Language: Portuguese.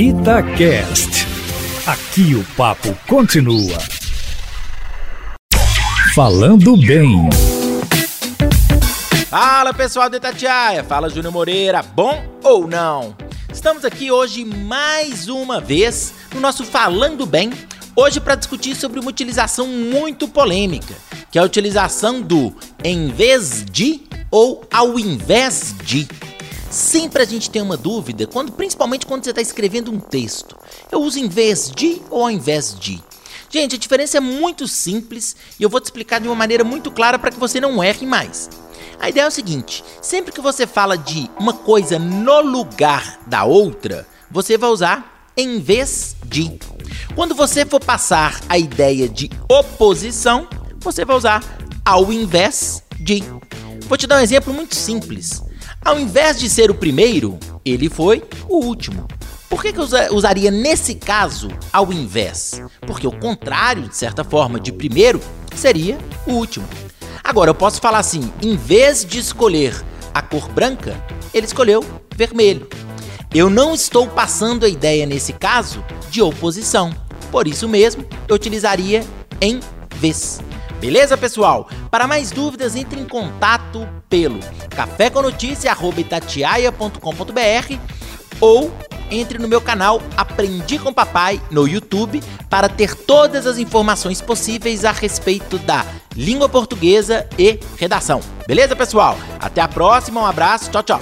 Itacast. Aqui o papo continua. Falando bem. Fala pessoal do Itatiaia, fala Júnior Moreira, bom ou não? Estamos aqui hoje mais uma vez no nosso Falando Bem, hoje para discutir sobre uma utilização muito polêmica, que é a utilização do em vez de ou ao invés de. Sempre a gente tem uma dúvida, quando, principalmente quando você está escrevendo um texto. Eu uso em vez de ou ao invés de? Gente, a diferença é muito simples e eu vou te explicar de uma maneira muito clara para que você não erre mais. A ideia é o seguinte: sempre que você fala de uma coisa no lugar da outra, você vai usar em vez de. Quando você for passar a ideia de oposição, você vai usar ao invés de. Vou te dar um exemplo muito simples. Ao invés de ser o primeiro, ele foi o último. Por que, que eu usaria nesse caso ao invés? Porque o contrário, de certa forma, de primeiro seria o último. Agora, eu posso falar assim: em vez de escolher a cor branca, ele escolheu vermelho. Eu não estou passando a ideia, nesse caso, de oposição. Por isso mesmo, eu utilizaria em vez. Beleza, pessoal? Para mais dúvidas, entre em contato pelo caféconoticia.itatiaia.com.br ou entre no meu canal Aprendi com Papai no YouTube para ter todas as informações possíveis a respeito da língua portuguesa e redação. Beleza, pessoal? Até a próxima, um abraço, tchau, tchau.